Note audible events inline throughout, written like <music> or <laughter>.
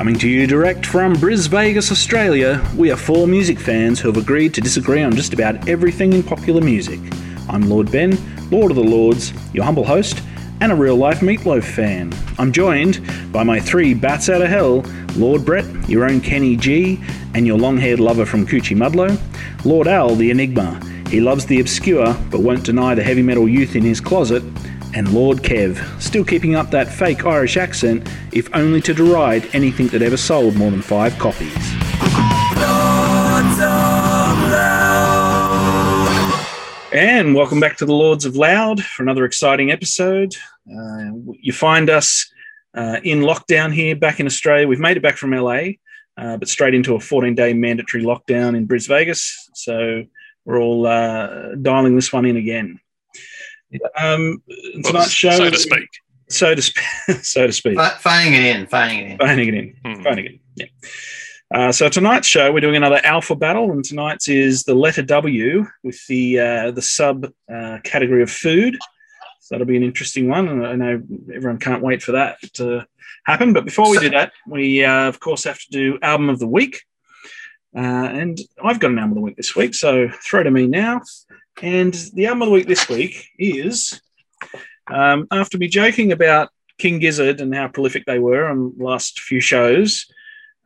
Coming to you direct from Bris Vegas, Australia, we are four music fans who have agreed to disagree on just about everything in popular music. I'm Lord Ben, Lord of the Lords, your humble host, and a real life Meatloaf fan. I'm joined by my three bats out of hell Lord Brett, your own Kenny G, and your long haired lover from Coochiemudlo, Lord Al, the Enigma. He loves the obscure but won't deny the heavy metal youth in his closet, and Lord Kev, still keeping up that fake Irish accent, if only to deride anything that ever sold more than five copies. And welcome back to the Lords of Loud for another exciting episode. Uh, you find us uh, in lockdown here back in Australia. We've made it back from LA, uh, but straight into a 14 day mandatory lockdown in Bris Vegas. So we're all uh, dialing this one in again. Um, tonight's show, so to speak. So to, sp- <laughs> so to speak. Phoning it in, phoning it in. Phoning it in. Hmm. Phoning it in. Yeah. Uh, so tonight's show, we're doing another alpha battle, and tonight's is the letter W with the uh, the sub uh, category of food. So that'll be an interesting one, and I know everyone can't wait for that to happen. But before we do that, we uh, of course have to do album of the week, uh, and I've got an album of the week this week, so throw to me now. And the album of the week this week is um, after me joking about King Gizzard and how prolific they were on the last few shows.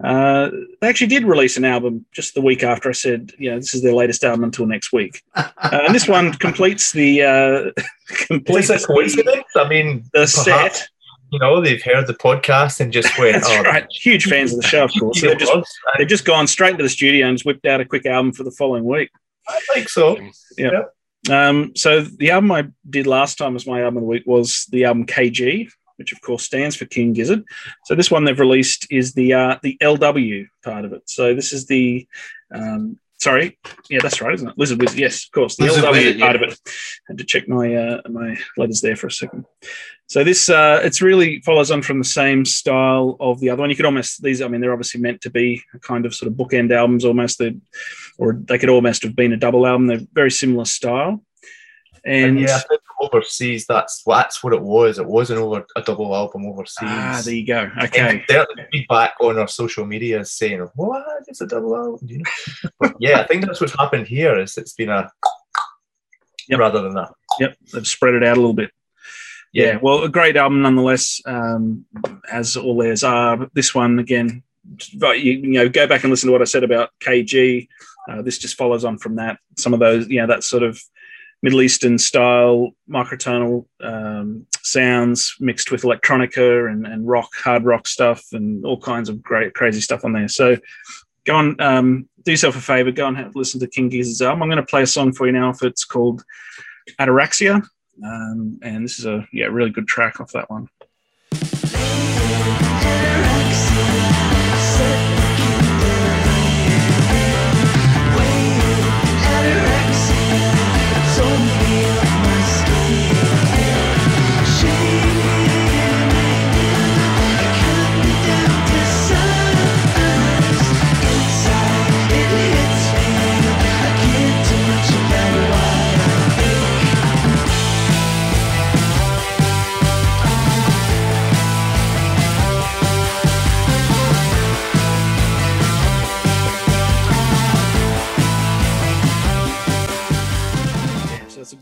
Uh, they actually did release an album just the week after I said, you know, this is their latest album until next week. <laughs> Uh, and this one completes the uh, <laughs> completes Is a coincidence? I mean, the perhaps, set. You know, they've heard the podcast and just went, That's oh, right. Huge fans of the show, of course. So <laughs> they've just they've just gone straight to the studio and just whipped out a quick album for the following week. I think so. Yeah. Um, so the album I did last time as my album of the week was the album KG, which of course stands for King Gizzard. So this one they've released is the uh, the LW part of it. So this is the um, sorry, yeah, that's right, isn't it? Lizard Wizard, yes, of course, the Lizard LW Wizard, part yeah. of it. Had to check my uh, my letters there for a second. So this uh, it's really follows on from the same style of the other one. You could almost these. I mean, they're obviously meant to be a kind of sort of bookend albums, almost. They or they could almost have been a double album. They're very similar style. And, And yeah, overseas, that's that's what it was. It wasn't over a double album overseas. ah, there you go. And Okay, the feedback on our social media is saying, "What? It's a double album?" You know? <laughs> yeah, I think that's what's happened here. Is it's been a Yep. rather than that. yep, they've spread it out a little bit. Yeah, well, a great album nonetheless, um, as all theirs are. But this one again, but you, you know, go back and listen to what I said about KG. Uh, this just follows on from that. Some of those, you know, that sort of Middle Eastern style microtonal um, sounds mixed with electronica and, and rock, hard rock stuff, and all kinds of great, crazy stuff on there. So go on, um, do yourself a favor, go and have, listen to King Gizzard's album. I'm going to play a song for you now. If it's called Ataraxia, um, and this is a yeah really good track off that one.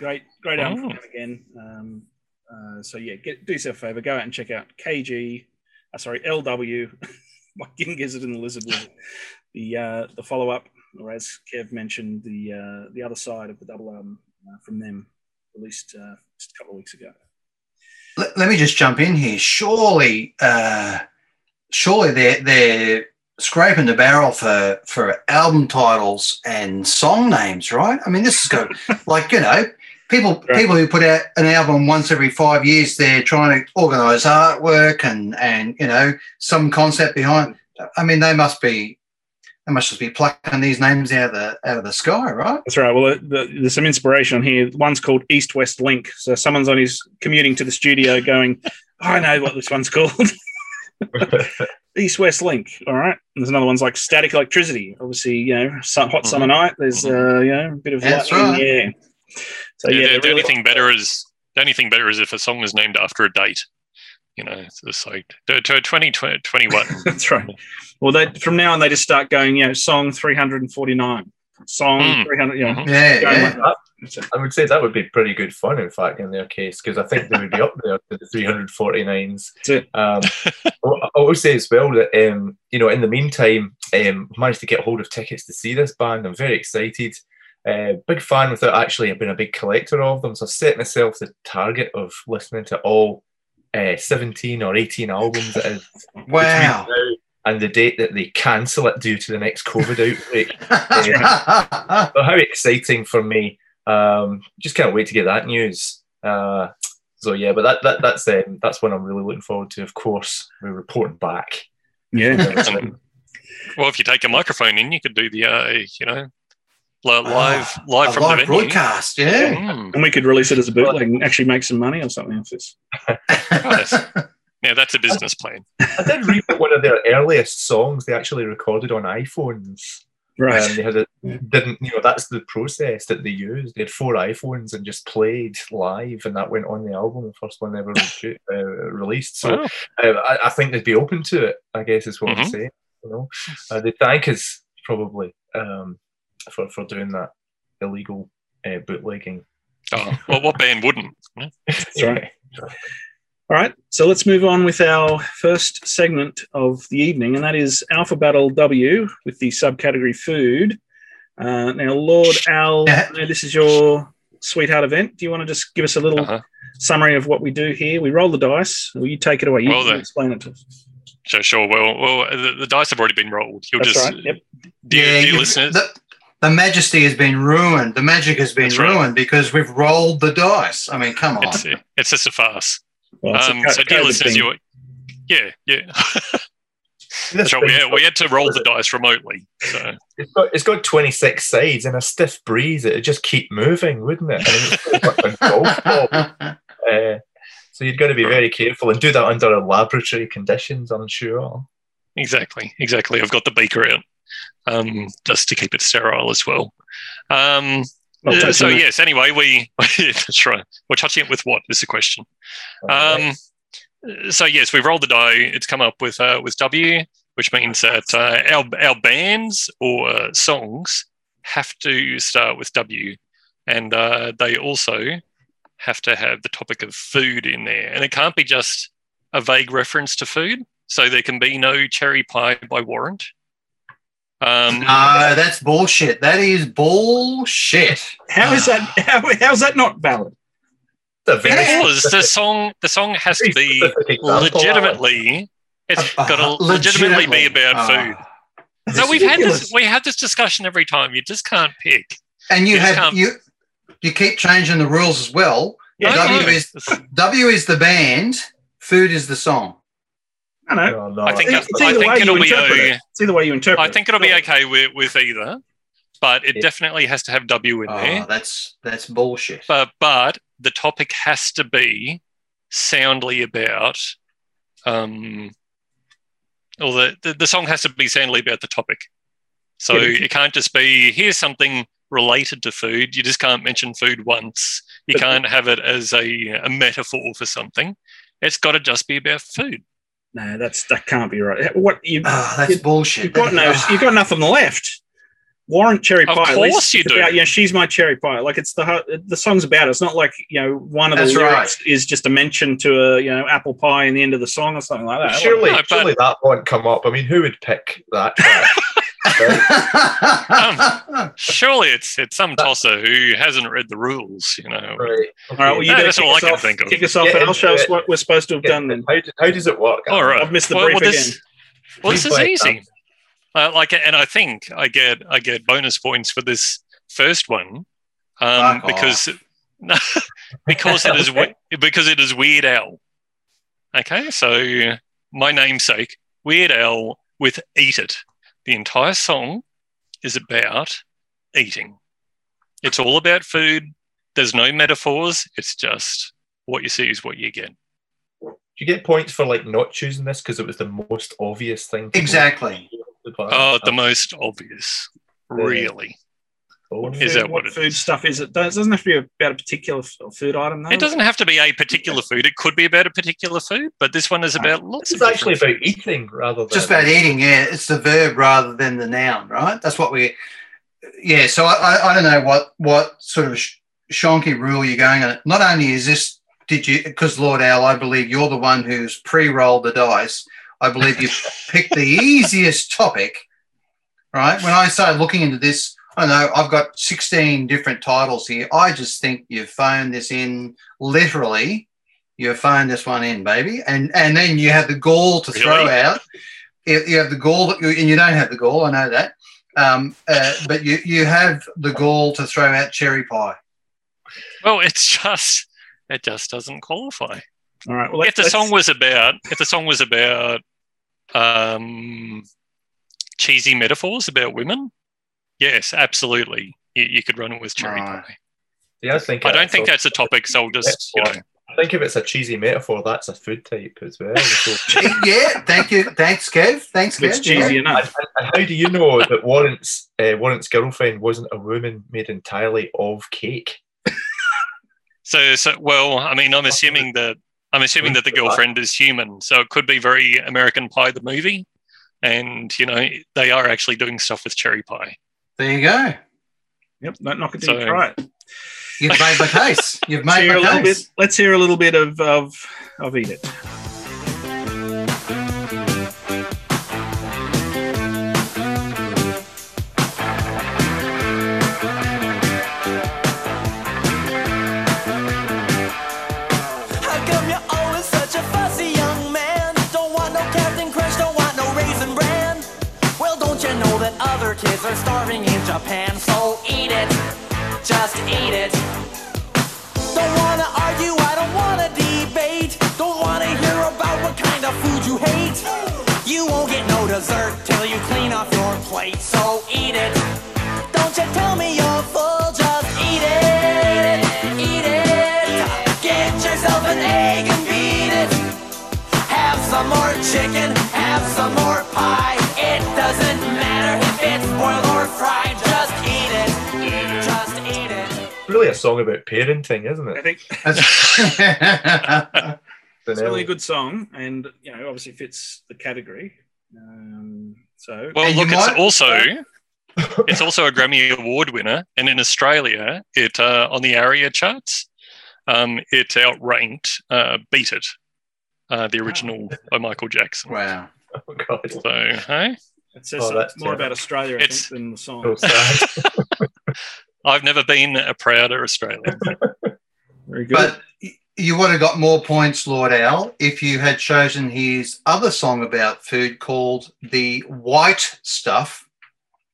Great, great album Oh. from again. Um, uh, so yeah, get, do yourself a favor, go out and check out KG, uh, sorry, LW, by <laughs> King Gizzard and the Lizard Wizard. The uh, the follow up, or as Kev mentioned, the uh, the other side of the double album uh, from them, released uh, just a couple of weeks ago. Let, let me just jump in here. Surely, uh, surely they're they're scraping the barrel for for album titles and song names, right? I mean, this is go <laughs> like you know. People, Right. people who put out an album once every five years, they're trying to organise artwork and and you know some concept behind. I mean, they must be, they must just be plucking these names out of the out of the sky, right? That's right. Well, the, there's some inspiration on here. One's called East West Link. So someone's on his commuting to the studio going, "Oh, I know what this one's called. <laughs> East West Link. All right. And there's another one's like static electricity. Obviously, you know, hot summer night. There's uh, you know, a bit of That's light in the air. So Yeah, yeah, the, they're the only thing better is the only thing better is if a song is named after a date. You know, it's just like to, to 2021. <laughs> That's right. Well, they from now on they just start going. You know, song three hundred and forty nine, song Mm. three hundred. You know, Mhm. Yeah, going yeah. like that. I would say that would be pretty good fun, in fact, in their case, because I think they would be up there to the 349s. Um, <laughs> I I will say as well that um, you know, in the meantime, um, I've managed to get hold of tickets to see this band. I'm very excited. Uh, big fan without actually being a big collector of them. So I've set myself the target of listening to all uh, 17 or 18 albums that is <laughs> Wow. now and the date that they cancel it due to the next COVID outbreak. <laughs> So how exciting for me! Um, just can't wait to get that news. Uh, so yeah, but that, that that's um, that's one I'm really looking forward to. Of course, we're reporting back. Yeah. <laughs> Well, if you take a microphone in, you could do the, uh, you know, li- live live a from live the venue. broadcast, yeah. Mm. And we could release it as a bootleg and actually make some money or something off this. <laughs> Yeah, that's a business plan. I did read that one of their earliest songs they actually recorded on iPhones. Right. Um, they had a, didn't you know that's the process that they used. They had four iPhones and just played live, and that went on the album, the first one ever <laughs> uh, released. So Wow. uh, I, I think they'd be open to it. I guess is what I'm Mhm. saying. You know, uh, they thank us probably um, for for doing that illegal uh, bootlegging. Oh, well, what band wouldn't? That's right. All right, so let's move on with our first segment of the evening, and that is Alpha Battle W with the subcategory food. Uh, now, Lord Al, Yeah. This is your sweetheart event. Do you want to just give us a little Uh-huh. summary of what we do here? We roll the dice. Will you take it away? You Well, can the- explain it to us. Sure, sure. Well, well, the, the dice have already been rolled. You'll That's just, right. Yep. dear, yeah, dear listeners, The, the majesty has been ruined. The magic has been That's right. ruined because we've rolled the dice. I mean, come on. it's it's just a farce. Well, it's a Um, co- so, dear COVID listeners, thing. you, yeah, yeah. <laughs> That's right. We had, we had to roll the <laughs> dice remotely. So It's got it's got 26 sides and a stiff breeze. It'd just keep moving, wouldn't it? I mean, it's like a golf ball. Uh, so you've got to be very careful and do that under laboratory conditions, I'm sure. exactly, exactly. I've got the beaker out um, just to keep it sterile as well. Um, Well, Uh, so yes, anyway, we <laughs> that's right. We're touching it with what is the question? Um, so yes, we've rolled the die. It's come up with uh, with W, which means that uh, our our bands or uh, songs have to start with W, and uh, they also have to have the topic of food in there, and it can't be just a vague reference to food. So there can be no cherry pie by warrant. Um, no, that's bullshit. That is bullshit. How is that? How, how's that not valid? It's a very because the song the song has to be legitimately it's Uh, got to uh, legitimately be legitimately. about Uh, food. That's No, we've had this we had this discussion every time. You just can't pick. And you you just have can't- you you keep changing the rules as well. Yeah, W is W is the band, food is the song. I know. No, no, I think It's I think it'll be interpret a, it. It's either way you interpret I think it'll be okay with, with either, but it Yeah. definitely has to have W in Oh, there. that's that's bullshit. But but the topic has to be soundly about um or the, the, the song has to be soundly about the topic. So Yeah, it can't just be here's something related to food. You just can't mention food once. You But- can't have it as a, a metaphor for something. It's got to just be about food. No, that's that can't be right. What you Oh, that's you- bullshit. you've got no <laughs> you've got nothing left. Warrant cherry pie. at course least you do. About, yeah, she's my cherry pie. Like it's the the song's about. It. It's not like you know one of the That's lyrics is just a mention to a you know apple pie in the end of the song or something like that. surely, No, but- surely that won't come up. I mean, who would pick that? <laughs> track? <laughs> Surely it's it's some tosser who hasn't read the rules, you know. right. All right, well, you No, better that's all I can off, think of. Kick us off, Yeah, and I'll show us what we're supposed to have done. Then How, how does it work? All right. I've missed the well, brief well, again. this, well, this is easy. Uh, like, and I think I get I get bonus points for this first one um, Fuck because <laughs> because it is we- <laughs> because it is Weird Al. Okay, so my namesake Weird Al with "Eat It." The entire song is about eating. It's all about food. There's no metaphors. It's just what you see is what you get. Do you get points for like not choosing this because it was the most obvious thing? to exactly. go? Oh, the uh, most obvious, really. What Is food, that what it food is? stuff is it? It doesn't have to be about a particular food item. Though. It doesn't have to be a particular food. It could be about a particular food, but this one is ah, about lots This of actually about foods. eating rather than Just about eating, yeah. It's the verb rather than the noun, right? That's what we. Yeah. So I, I, I don't know what what sort of sh- shonky rule you're going on. Not only is this, did you? Because Lord Al, I believe you're the one who's pre-rolled the dice. I believe you <laughs> picked the easiest topic, right? When I started looking into this, I don't know I've got 16 different titles here. I just think you've phoned this in literally. You've phoned this one in, baby, and and then you have the gall to throw out. You you have the gall, that you, and you don't have the gall. I know that, um, uh, but you you have the gall to throw out cherry pie. Well, it's just it just doesn't qualify. All right. Well, if the song was about if the song was about um, cheesy metaphors about women, yes, absolutely, you, you could run it with cherry Right. pie. Yeah, I think I don't think that's a topic, so I'll just you know. I think if it's a cheesy metaphor, that's a food type as well. <laughs> Yeah, thank you, thanks, Kev. Thanks, Kev. it's cheesy Yeah. enough. and, and how do you know that Warren's uh, Warrant's girlfriend wasn't a woman made entirely of cake? So, so well, I mean, I'm assuming that I'm assuming that the girlfriend is human, so it could be very American Pie the movie, and you know they are actually doing stuff with cherry pie. There you go. Yep. Don't knock it till you try it. You've made my case. You've Let's <laughs> made hear a my little case. bit. Let's hear a little bit of of of eat it. Japan? So eat it, just eat it. Don't wanna argue, I don't wanna debate. Don't wanna hear about what kind of food you hate. You won't get no dessert till you clean off your plate. So eat it. Don't you tell me you're full, just eat it. Eat it. Get yourself an egg and beat it. Have some more chicken, have some more pie. It doesn't matter if it's boiled a song about parenting, isn't it? I it? think <laughs> <laughs> That's- it's really a good song, and you know, obviously fits the category. Um, so Well, And look, it's might- also it's also a Grammy Award winner, and in Australia, it uh, on the ARIA charts, um, it outranked uh, "Beat It," uh, the original by Michael Jackson. wow. <laughs> Oh God, So, hey, it says Oh, more terrible. about Australia, I It's- think, than the song. So sad. I've never been a prouder Australian. <laughs> Very good. But you would have got more points, Lord Al, if you had chosen his other song about food called "The White Stuff,"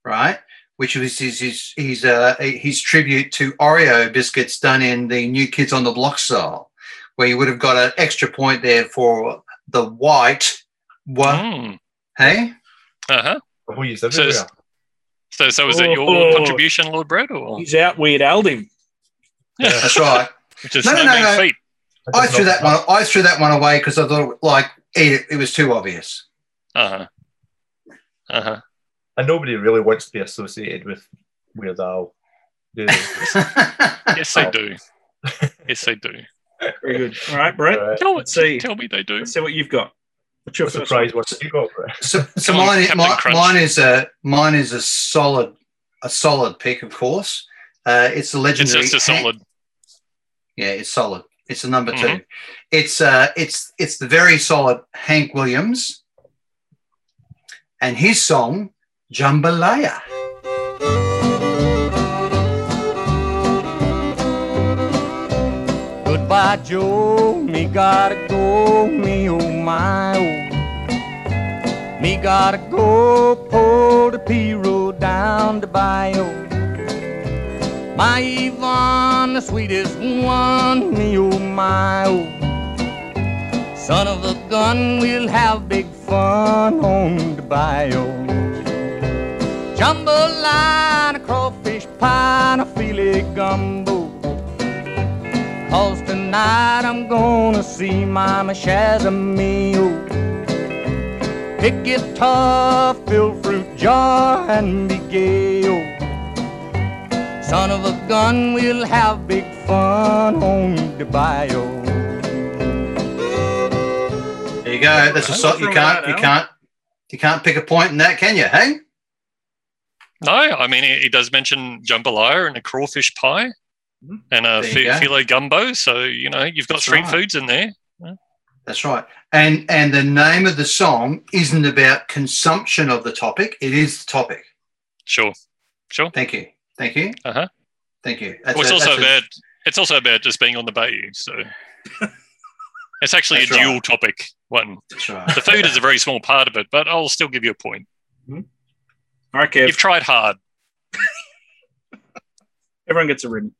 right? Which was his his his, uh, his tribute to Oreo biscuits done in the New Kids on the Block style, where you would have got an extra point there for the white. one. Mm. Hey, Uh huh. We'll use So, everywhere. So, so is it your Oh. contribution, Lord Brett, or He's out weird Al'd him. Yeah. that's right. just No, no, no, no, mean no. I threw that one. I threw that one away because I thought like it, it was too obvious. Uh huh. Uh huh. And nobody really wants to be associated with Weird Al. do they? <laughs> Yes, they do. Yes, they do. Very good. All right, Brett. Right. Tell, Let's see. tell me they do. Let's see what you've got. What's your What surprise one? what you got, Brett? So, so mine, Captain mine, mine is a mine is a solid a solid pick, of course. Uh, it's the It's legendary. just a Hank- solid. yeah, it's solid. It's the number Mhm. two. It's uh, it's it's the very solid Hank Williams, and his song Jambalaya. Goodbye, Joe. Me gotta go. Me oh my oh. Me gotta go. Pull the pirogue down the bayou. My Yvonne, the sweetest one. Me oh my oh. Son of a gun, we'll have big fun on the bayou. Jambalaya, crawfish pie, and a filet gumbo. Cause tonight I'm gonna see Mama Shazamio. Pick guitar, fill fruit jar, and be gay. oh. Son of a gun, we'll have big fun on the bayou. There you go. That's a song you can't you can't you can't pick a point in that, can you? Hey, No, I mean he, he does mention jambalaya and a crawfish pie. Mm-hmm. and a There you fi- go. filet gumbo. So you know you've got That's street right. foods in there. that's right. And and the name of the song isn't about consumption of the topic. It is the topic. Sure, sure. Thank you. Thank you. Uh-huh. Thank you. That's Well, it's a- also that's a- about it's also about just being on the bayou. So <laughs> it's actually That's a right. dual topic one. that's right. The food is a very small part of it, but I'll still give you a point. Mm-hmm. All right, Kev. You've tried hard. <laughs> Everyone gets a ribbon.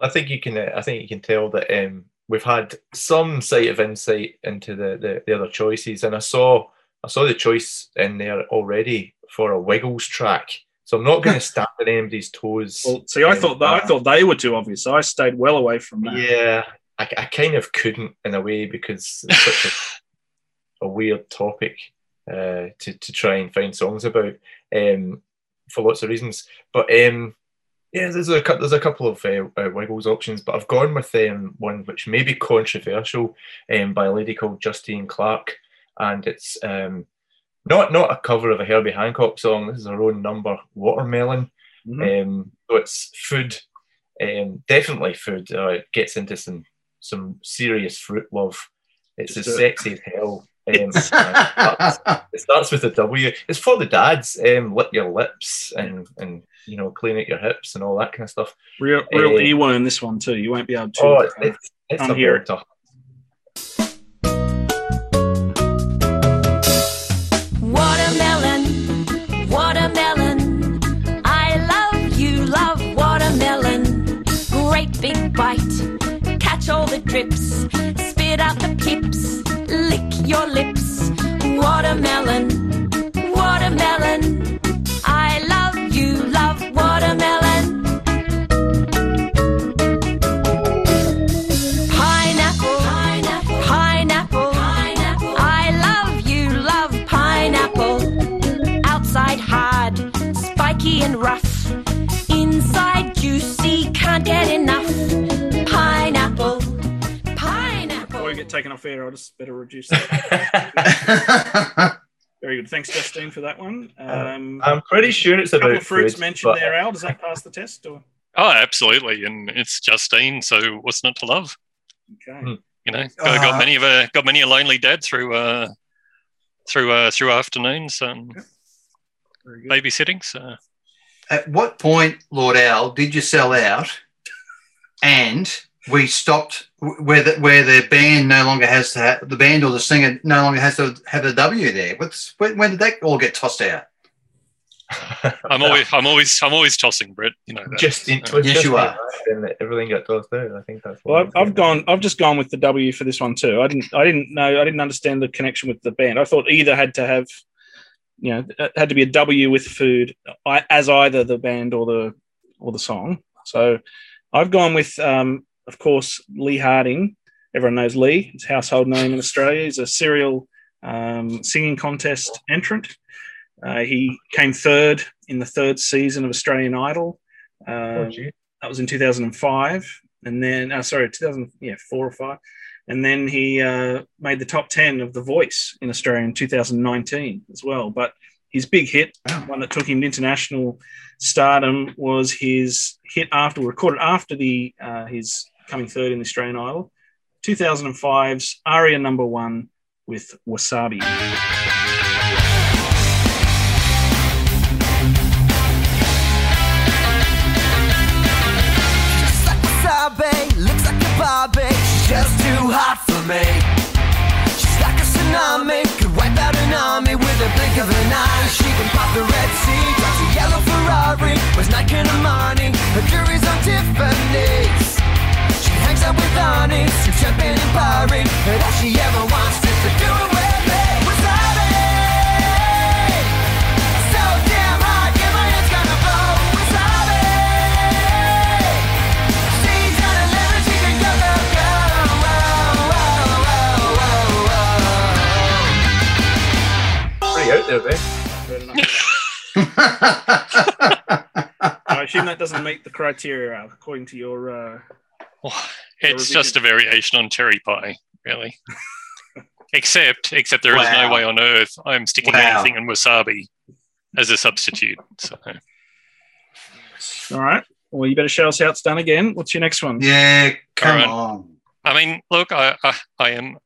I think you can. Uh, I think you can tell that um, we've had some sight of insight into the, the, the other choices, and I saw I saw the choice in there already for a Wiggles track. So I'm not going <laughs> to stamp on anybody's toes. Well, see, I Um, thought that, I thought they were too obvious. So I stayed well away from that. Yeah, I, I kind of couldn't in a way because it's such a, a weird topic uh, to to try and find songs about um, for lots of reasons. But um, yeah, there's a there's a couple of uh, uh, Wiggles options, but I've gone with um, one which may be controversial um, by a lady called Justine Clarke, and it's um, not not a cover of a Herbie Hancock song. This is her own number, Watermelon. Mhm. Um, so it's food, um, definitely food. Uh, it gets into some some serious fruit love. It's Just as sexy as hell. Um, it, starts, it starts with a W. It's for the dads. Um, lip your lips and and you know clean out your hips and all that kind of stuff. Real, real Uh, earworm this one too. You won't be able to. Oh, it's, it's, it's a hear it. Watermelon, watermelon. I love you, love watermelon. Great big bite, catch all the drips, spit out the pips, lick your lips. Watermelon, watermelon. I love you, love watermelon. Pineapple, pineapple, pineapple, pineapple. I love you, love pineapple. Outside hard, spiky and rough. Inside juicy, can't get enough. Get taken off air, I'll just better reduce <laughs> that. Very good. Thanks, Justine, for that one. Um, I'm pretty sure it's a couple about of fruits food, mentioned but- there, Al. Does that pass the test? Or Oh, absolutely, and it's Justine. So what's not to love? okay, Hmm. You know, got, got Uh, many of a got many a lonely dad through uh through uh through afternoons and very babysitting. So At what point, Lord Al, did you sell out and we stopped where the, where the band no longer has to have, the band or the singer no longer has to have a W there? What's when, when did that all get tossed out? I'm always I'm always I'm always tossing Brett. You know that. just in, Uh, Yes, just you are. that, and everything got tossed out. I think that's. Well, I've. I've gone. I've just gone with the W for this one too. I didn't. I didn't know. I didn't understand the connection with the band. I thought either had to have, you know, it had to be a W with food as either the band or the or the song. So I've gone with, um, of course, Lee Harding. Everyone knows Lee. His household name in Australia. He's a serial um, singing contest entrant. Uh, he came third in the third season of Australian Idol. Oh, Uh, gee. that was in 2005 and then uh, sorry 2000 yeah four or five and then he uh, made the top 10 of the voice in australia in 2019 as well but his big hit Wow. one that took him to international stardom was his hit after recorded after the uh, his coming third in the australian idol 2005's aria number one with wasabi Just too hot for me. She's like a tsunami, could wipe out an army with a blink of an eye. She can pop the Red Sea, drives a yellow Ferrari, Nike and Armani. Her on Tiffany's. She hangs out with Arnie, sips champagne and Paris, and all she ever wants is to do it with me. Wasabi, so damn hot, yeah, my head's gonna blow. Wasabi. She's got a lemon, she can go, go, go. Whoa, whoa, whoa, whoa. Pretty out there, Ben. Fair enough. assume that doesn't meet the criteria according to your. Uh, Well, it's just a variation on cherry pie, really. <laughs> except, except there is Wow. no way on earth I'm sticking Wow. anything in wasabi as a substitute. So, all right. Well, you better show us how it's done again. What's your next one? Yeah, come Alright. on. I mean, look, I, I, I am,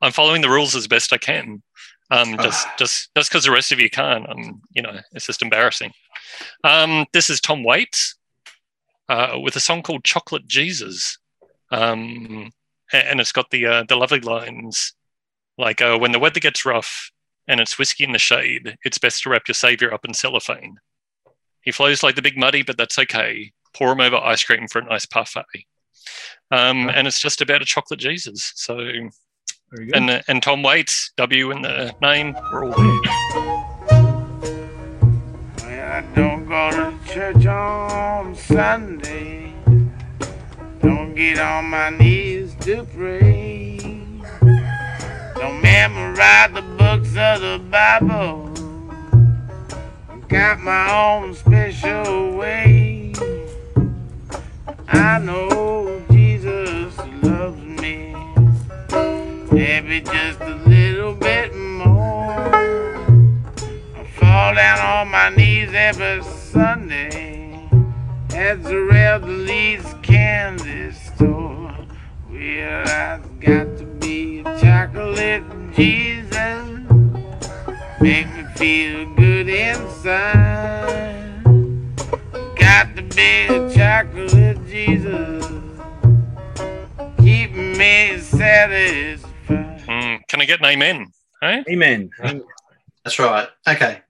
I'm following the rules as best I can. Um, just, just, just because the rest of you can't, um, you know, it's just embarrassing. Um, this is Tom Waits, uh, with a song called "Chocolate Jesus," um, and it's got the uh, the lovely lines like, uh, "When the weather gets rough and it's whiskey in the shade, it's best to wrap your savior up in cellophane. He flows like the big muddy, but that's okay. Pour him over ice cream for a nice parfait." Um, and it's just about a chocolate Jesus. So, Very good. and uh, and Tom Waits, W in the name, we're all there. <clears throat> Sunday. Don't get on my knees to pray. Don't memorize the books of the Bible. Got my own special way. I know Jesus loves me. Maybe just a little bit more. I fall down on my knees every Sunday at the Leeds candy store. Well, I've got to be a chocolate Jesus. Make me feel good inside. Got to be a chocolate Jesus. Keep me satisfied. Mm, can I get an amen? Hey? Amen. That's right. Okay.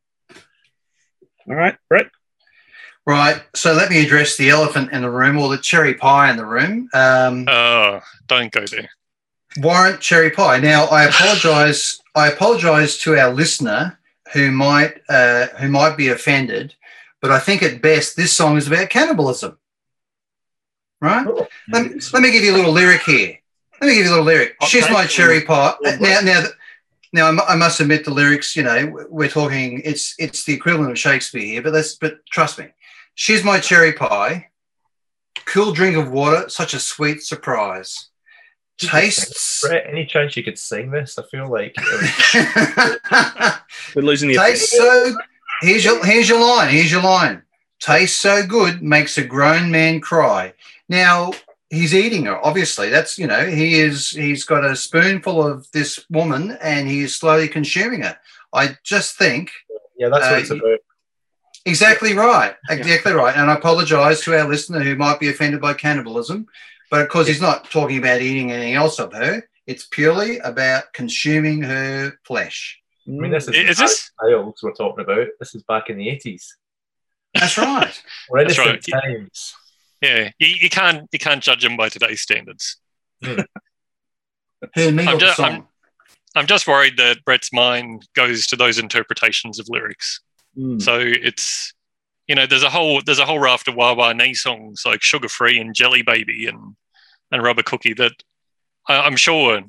All right, Brett. Right. So let me address the elephant in the room or the cherry pie in the room. Um, Oh, don't go there. warrant cherry pie. Now, I apologise. I apologise to our listener who might uh, who might be offended, but I think at best this song is about cannibalism. Right? Let, me- let me give you a little lyric here. Let me give you a little lyric. Okay. She's my cherry pie. Now, now, now, I I must admit the lyrics. You know, we're talking. It's it's the equivalent of Shakespeare here, but let's. But trust me, she's my cherry pie. Cool drink of water, such a sweet surprise. Tastes. Brett, any chance you could sing this? I feel like <laughs> We're losing the Tastes so. Here's your here's your line. Here's your line. Tastes so good makes a grown man cry. Now he's eating her. Obviously, that's you know he is. He's got a spoonful of this woman, and he is slowly consuming it. I just think yeah, that's Uh, what it's about. Exactly right. Exactly right. And I apologise to our listener who might be offended by cannibalism, but of course he's not talking about eating anything else of her. It's purely about consuming her flesh. I mean, mm. this is, Is this- Isles we're talking about. This is back in the eighties. That's right. <laughs> We're That's right. times. Yeah, you, you can't you can't judge them by today's standards. Hmm. Her me I'm just- I'm- I'm just worried that Brett's mind goes to those interpretations of lyrics. Mm. So it's you know there's a whole there's a whole raft of Wa Wa Nee songs like Sugar Free and Jelly Baby and and Rubber Cookie that I, I'm sure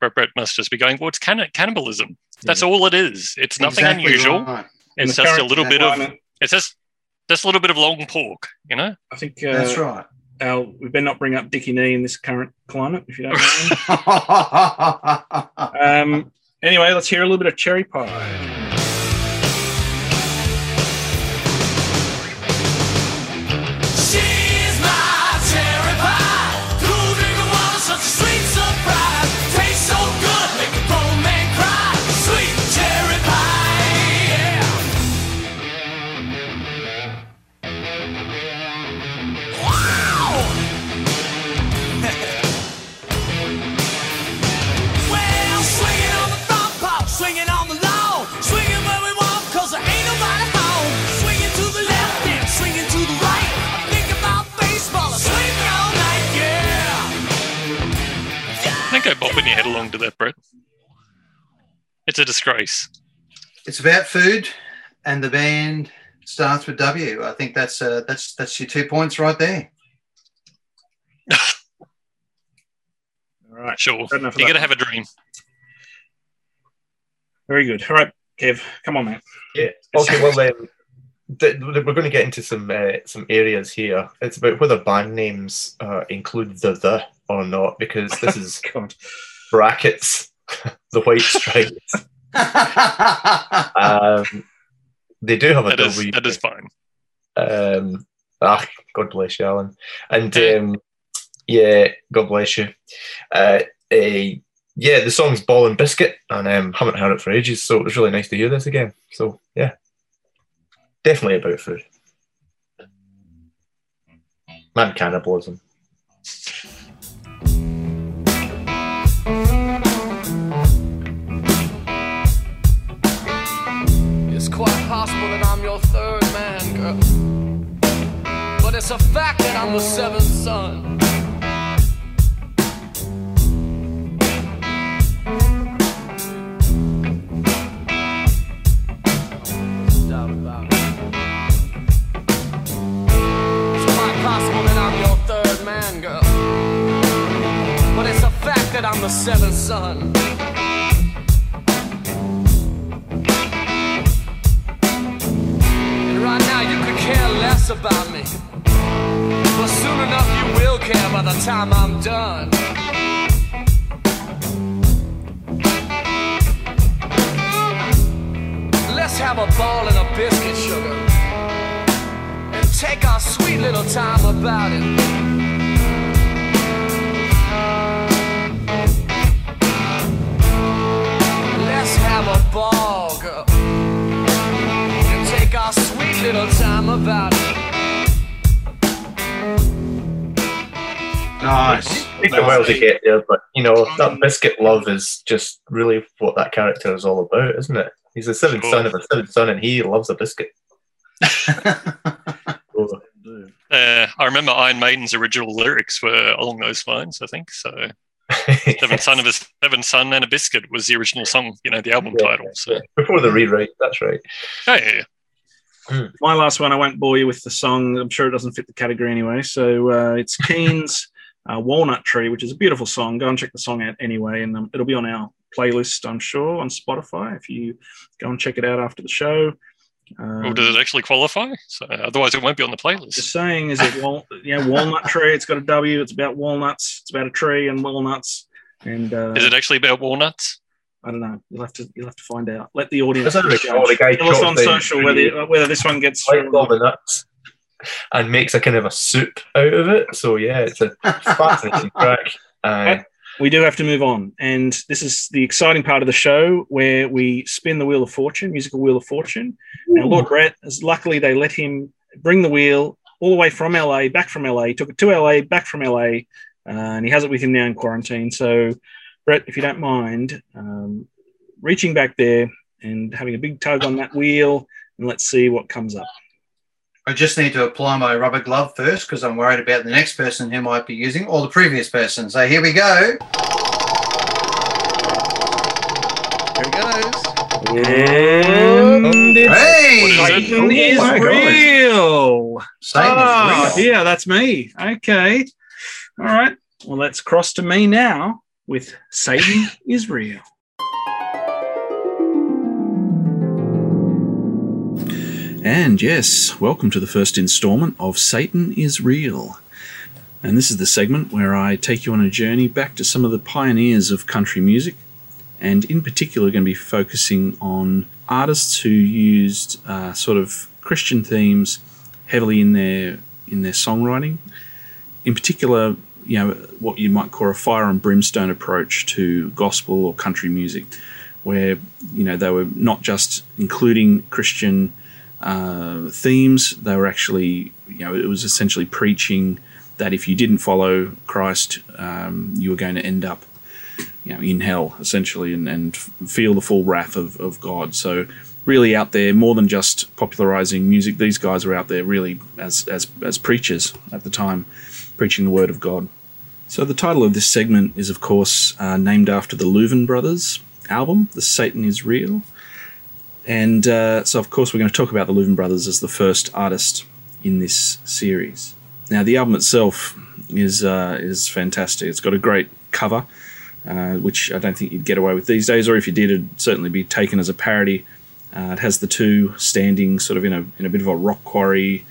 Brett, Brett must just be going. Well, it's canni- cannibalism. That's all it is. It's nothing Exactly unusual. right. It's just a little bit of it's just just a little bit of long pork. You know. I think uh, That's right. Al, we better not bring up Dickie Knee in this current climate, if you don't mind. <laughs> um, anyway, let's hear a little bit of cherry pie. Don't go bopping your head along to that, Brett. It's a disgrace. it's about food, and the band starts with W. I think that's uh, that's that's your two points right there. <laughs> All right. Sure, You're of you got to have a dream. Very good. All right, Kev, come on, mate. Yeah. Okay. Well, um, th- we're going to get into some uh, some areas here. It's about whether band names uh, include the the or not, because this is <laughs> God. brackets, <laughs> the white stripes. <laughs> um, they do have a That is W. that is fine. Um, ah, God bless you, Alan. And um, yeah, God bless you. Uh, eh, yeah, the song's Ball and Biscuit, and um, haven't heard it for ages, so it was really nice to hear this again. So yeah, definitely about food. Man, cannibalism. Your third man, girl. But it's a fact that I'm the seventh son. That I'm the seventh son. Less about me. But soon enough you will care by the time I'm done. Let's have a ball and a biscuit, sugar. And take our sweet little time about it. Let's have a ball, little time about it. nice. Take a while to get there, but you know that biscuit love is just really what that character is all about, isn't it? He's the seventh son of a seventh son, and he loves a biscuit. <laughs> So, Uh, I remember Iron Maiden's original lyrics were along those lines. I think so. Seventh son of a seventh son and a biscuit was the original song. You know, the album Yeah, title. So Before the rewrite, that's right. yeah, yeah, yeah. My last one, I won't bore you with the song. I'm sure it doesn't fit the category anyway. So uh, it's <laughs> Keane's uh, Walnut Tree, which is a beautiful song. Go and check the song out anyway, and um, it'll be on our playlist, I'm sure, on Spotify. If you go and check it out after the show. Um, Or does it actually qualify? So otherwise, it won't be on the playlist. Just saying, is it wal- <laughs> yeah, walnut tree? It's got a W. It's about walnuts. It's about a tree and walnuts. And uh, Is it actually about walnuts? I don't know. You'll have to you'll have to find out. Let the audience Doesn't judge. recall Tell us on social whether whether this one gets all the nuts, and makes a kind of a soup out of it. So yeah, it's a fascinating <laughs> track. Uh, we do have to move on. And this is the exciting part of the show where we spin the wheel of fortune, musical wheel of fortune. Now, Lord Brett, as luckily they let him bring the wheel all the way from LA, back from LA. Took it to LA, back from LA, uh, and he has it with him now in quarantine. So, Brett, if you don't mind, um, reaching back there and having a big tug on that wheel, and let's see what comes up. I just need to apply my rubber glove first because I'm worried about the next person who might be using or the previous person. So here we go. Here it goes. Hey! What is it? Satan is my real. Satan Ah, is real. yeah, that's me. Okay. All right. Well, let's cross to me now with Satan is real. And yes, welcome to the first installment of Satan is Real. And this is the segment where I take you on a journey back to some of the pioneers of country music, and in particular, going to be focusing on artists who used uh, sort of Christian themes heavily in their in their songwriting. In particular, you know what you might call a fire and brimstone approach to gospel or country music, where you know they were not just including Christian uh, themes; they were actually you know it was essentially preaching that if you didn't follow Christ, um, you were going to end up you know in hell essentially and, and feel the full wrath of, of God. So really out there more than just popularizing music. These guys were out there really as as as preachers at the time, preaching the word of God. So the title of this segment is of course uh, named after the Louvin brothers album, "The Satan Is Real." And uh, so, of course, we're going to talk about the Louvin brothers as the first artist in this series. Now, the album itself is uh, is fantastic. It's got a great cover, uh, which I don't think you'd get away with these days, or if you did, it'd certainly be taken as a parody Uh, it has the two standing sort of in a in a bit of a rock quarry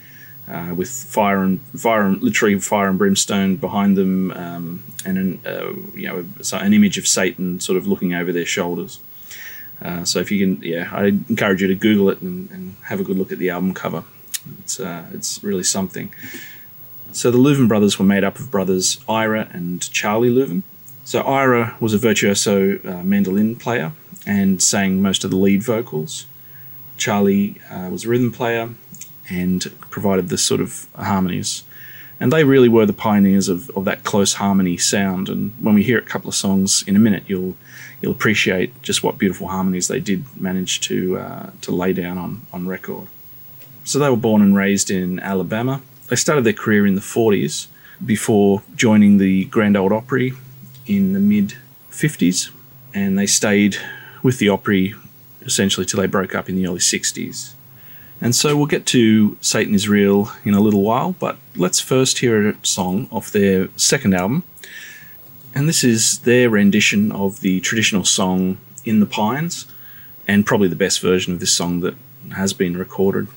uh, with fire and fire and literally fire and brimstone behind them, um, and an, uh, you know so an image of Satan sort of looking over their shoulders. Uh, so if you can, yeah, I encourage you to Google it and, and have a good look at the album cover. It's uh, it's really something. So the Louvin brothers were made up of brothers Ira and Charlie Louvin. So Ira was a virtuoso uh, mandolin player and sang most of the lead vocals. Charlie uh, was a rhythm player and provided the sort of harmonies. And they really were the pioneers of, of that close harmony sound. And when we hear a couple of songs in a minute, you'll you'll appreciate just what beautiful harmonies they did manage to uh, to lay down on on record. So they were born and raised in Alabama. They started their career in the 40s before joining the Grand Ole Opry in the mid 50s, and they stayed with the Opry essentially till they broke up in the early 60s. And so we'll get to Satan is Real in a little while, but let's first hear a song off their second album. And this is their rendition of the traditional song In the Pines, and probably the best version of this song that has been recorded.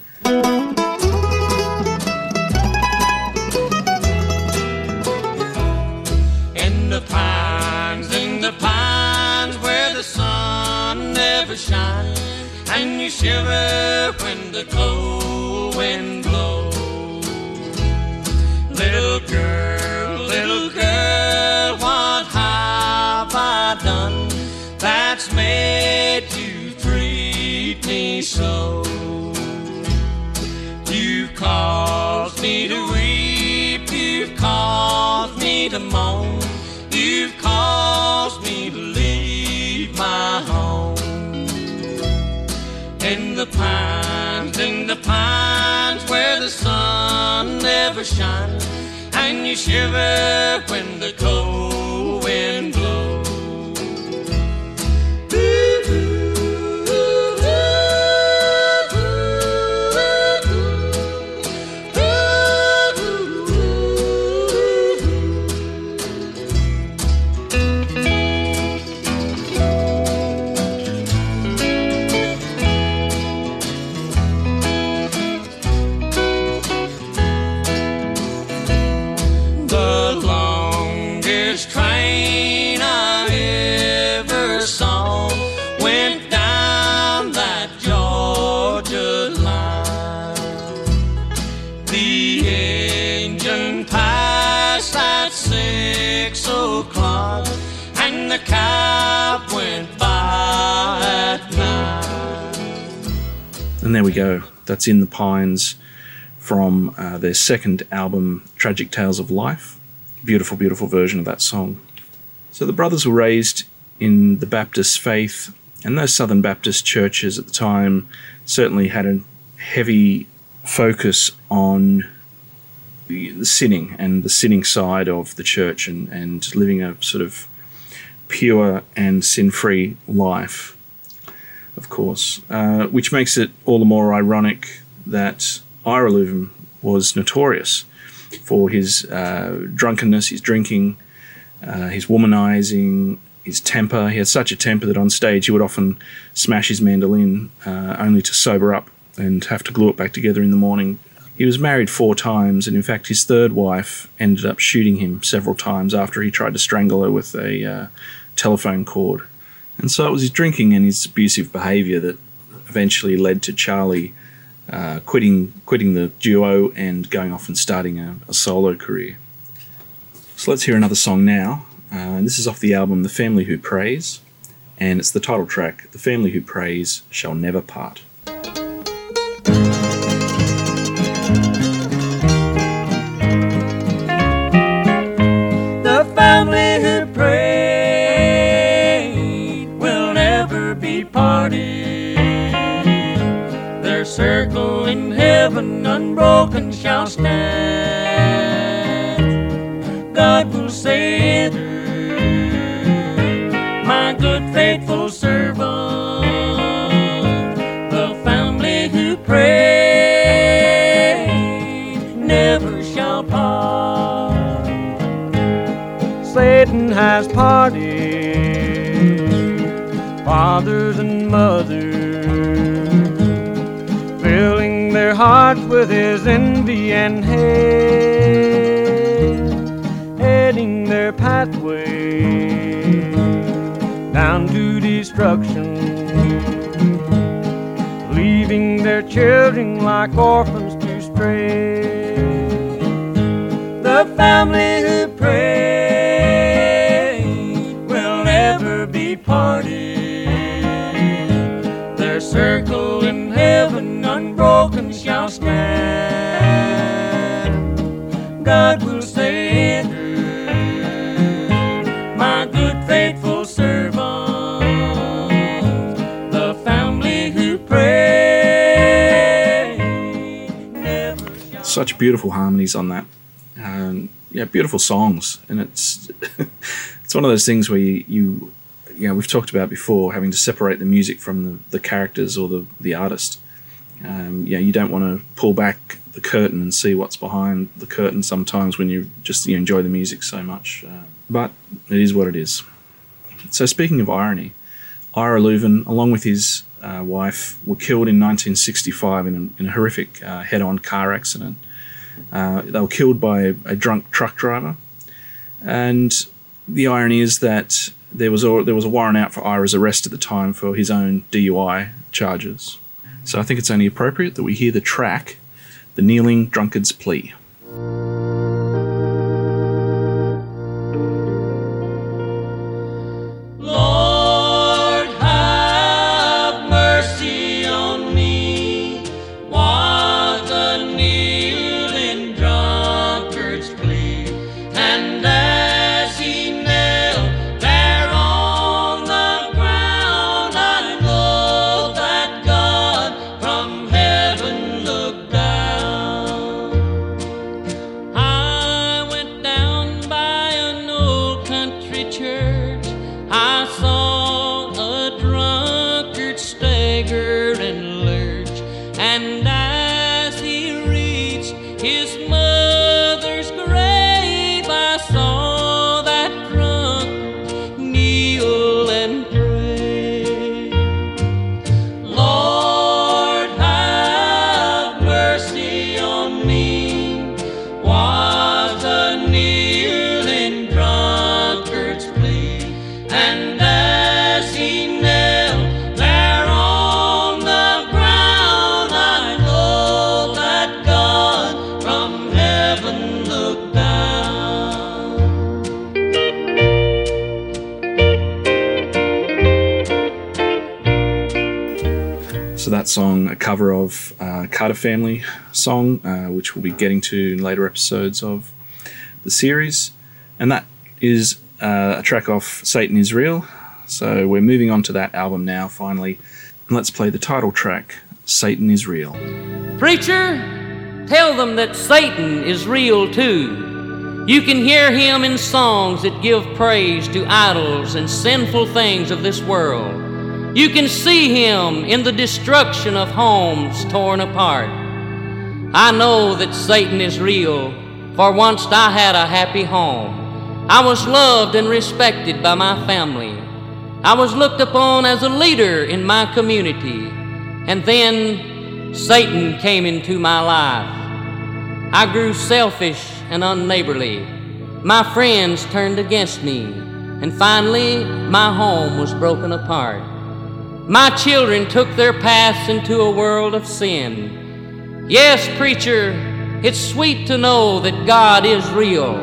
The cold wind blows. Little girl, little girl, what have I done that's made you treat me so? You've caused me to weep, you've caused me to moan, you've caused me to leave my home. In the pines, never shines, and you shiver when the cold That's In the Pines from uh, their second album, Tragic Tales of Life. Beautiful, beautiful version of that song. So the brothers were raised in the Baptist faith, and those Southern Baptist churches at the time certainly had a heavy focus on the sinning and the sinning side of the church and, and living a sort of pure and sin free life, of course, uh, which makes it all the more ironic that Ira Louvin was notorious for his uh, drunkenness, his drinking, uh, his womanizing, his temper. He had such a temper that on stage he would often smash his mandolin uh, only to sober up and have to glue it back together in the morning. He was married four times, and in fact, his third wife ended up shooting him several times after he tried to strangle her with a uh, telephone cord. And so it was his drinking and his abusive behaviour that eventually led to Charlie uh, quitting quitting the duo and going off and starting a, a solo career. So let's hear another song now. Uh, this is off the album The Family Who Prays, and it's the title track The Family Who Prays Shall Never Part. Unbroken shall stand. God will say through my good faithful servant. The family who prayed never shall part. Satan has parted fathers and mothers. Hearts with his envy and hate, heading their pathway down to destruction, leaving their children like orphans to stray. The family who pray will never be parted. Their circle in heaven stand. God will say, My good faithful servant, the family who pray. Such beautiful harmonies on that. Um, yeah, beautiful songs, and it's <laughs> it's one of those things where you, you you know we've talked about before having to separate the music from the, the characters or the the artist. Um, yeah, you don't want to pull back the curtain and see what's behind the curtain sometimes when you just you enjoy the music so much. Uh, but it is what it is. So speaking of irony, Ira Louvin, along with his uh, wife, were killed in 1965 in a, in a horrific uh, head-on car accident. Uh, they were killed by a, a drunk truck driver, and the irony is that there was a, there was a warrant out for Ira's arrest at the time for his own DUI charges. So I think it's only appropriate that we hear the track, "The Kneeling Drunkard's Plea." Cover of uh, Carter Family song, uh, which we'll be getting to in later episodes of the series, and that is uh, a track off Satan is Real. So we're moving on to that album now, finally, and let's play the title track, Satan is Real. Preacher, tell them that Satan is real too. You can hear him in songs that give praise to idols and sinful things of this world. You can see him in the destruction of homes torn apart. I know that Satan is real, for once I had a happy home. I was loved and respected by my family. I was looked upon as a leader in my community. And then Satan came into my life. I grew selfish and unneighborly. My friends turned against me. And finally, my home was broken apart. My children took their paths into a world of sin. Yes, preacher, it's sweet to know that God is real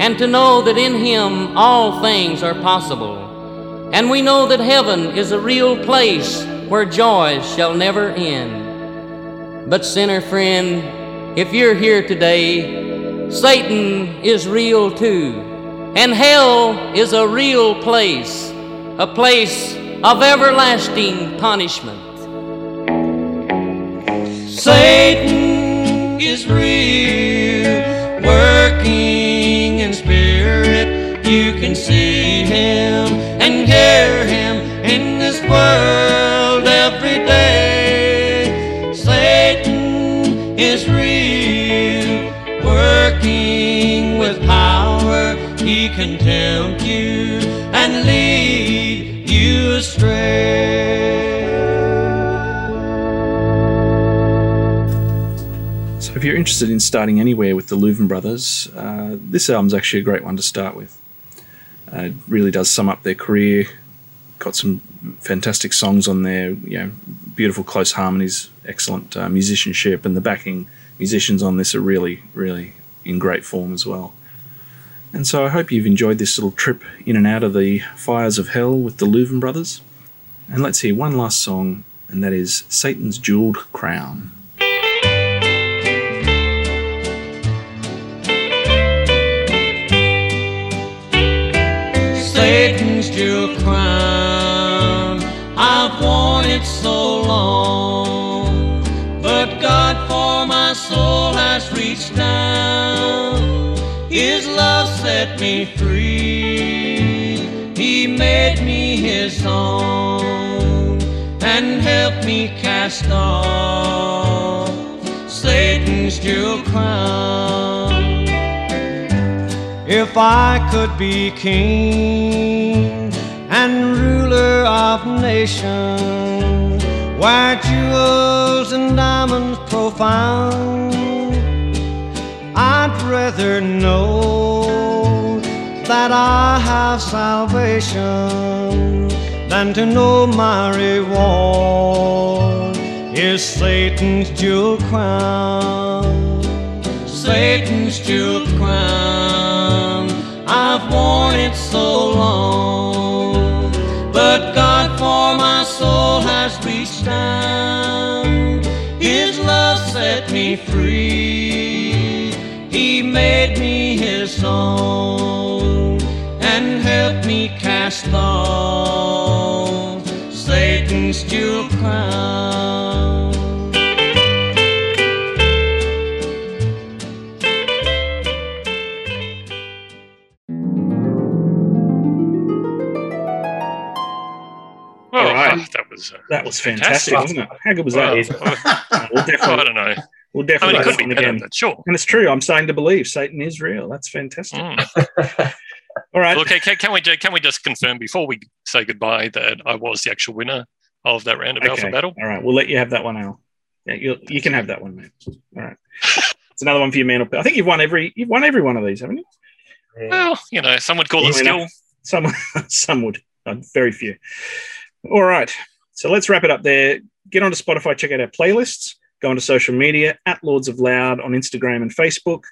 and to know that in Him all things are possible. And we know that heaven is a real place where joys shall never end. But, sinner friend, if you're here today, Satan is real too, and hell is a real place, a place of everlasting punishment. Satan is real, working in spirit. You can see him and hear him in this world every day. Satan is real, working with power. He can tempt you So if you're interested in starting anywhere with the Louvin brothers, uh, this album's actually a great one to start with. Uh, it really does sum up their career. Got some fantastic songs on there. You know, beautiful close harmonies, excellent uh, musicianship, and the backing musicians on this are really, really in great form as well. And so I hope you've enjoyed this little trip in and out of the fires of hell with the Louvin brothers. And let's hear one last song, and that is Satan's Jeweled Crown. Satan's jewel crown. I've worn it so long, but God for my soul has reached down. His love set me free. He made me His own and help me cast off Satan's jewel crown. If I could be king and ruler of nations, where jewels and diamonds profound, I'd rather know that I have salvation than to know my reward is Satan's jewel crown. Satan's jewel crown. I've worn it so long, but God for my soul has reached down. His love set me free. He made me His own and helped me cast off Satan's jewel crown. All right. oh, that was uh, That was fantastic, Fantastic. wasn't it? How good was well, that? We'll <laughs> I don't know. we'll I definitely mean, it could be better, again. but sure. And it's true. I'm starting to believe Satan is real. That's fantastic. Mm. <laughs> All right. Well, okay, can, can we can we just confirm before we say goodbye that I was the actual winner of that round of Alpha Battle? All right. We'll let you have that one, Al. Yeah, you you can have that one, man. All right. <laughs> It's another one for your man. I think you've won every you've won every one of these, haven't you? Well, you know, some would call it Easily skill. enough. Some <laughs> some would. Uh, very few. All right. So let's wrap it up there. Get onto Spotify, check out our playlists, go onto social media at Lords of Loud on Instagram and Facebook.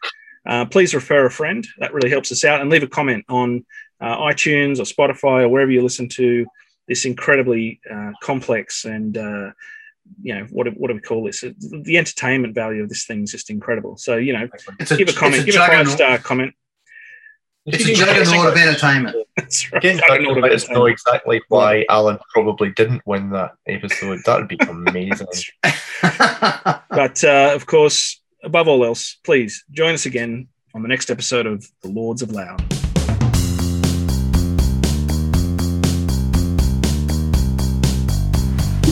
Uh, please refer a friend. That really helps us out. And leave a comment on uh, iTunes or Spotify or wherever you listen to this incredibly uh, complex and uh, you know what do, what do we call this? The entertainment value of this thing is just incredible. So you know, It's a, give a comment, it's a give a five star comment. It's a juggernaut of entertainment. <laughs> That's right. Again, Juggernaut of let us know exactly why Alan probably didn't win that episode. That would be <laughs> amazing. But uh, of course, above all else, please join us again on the next episode of The Lords of Loud.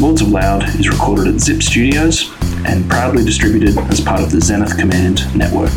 Lords of Loud is recorded at Zip Studios and proudly distributed as part of the Zenith Command network.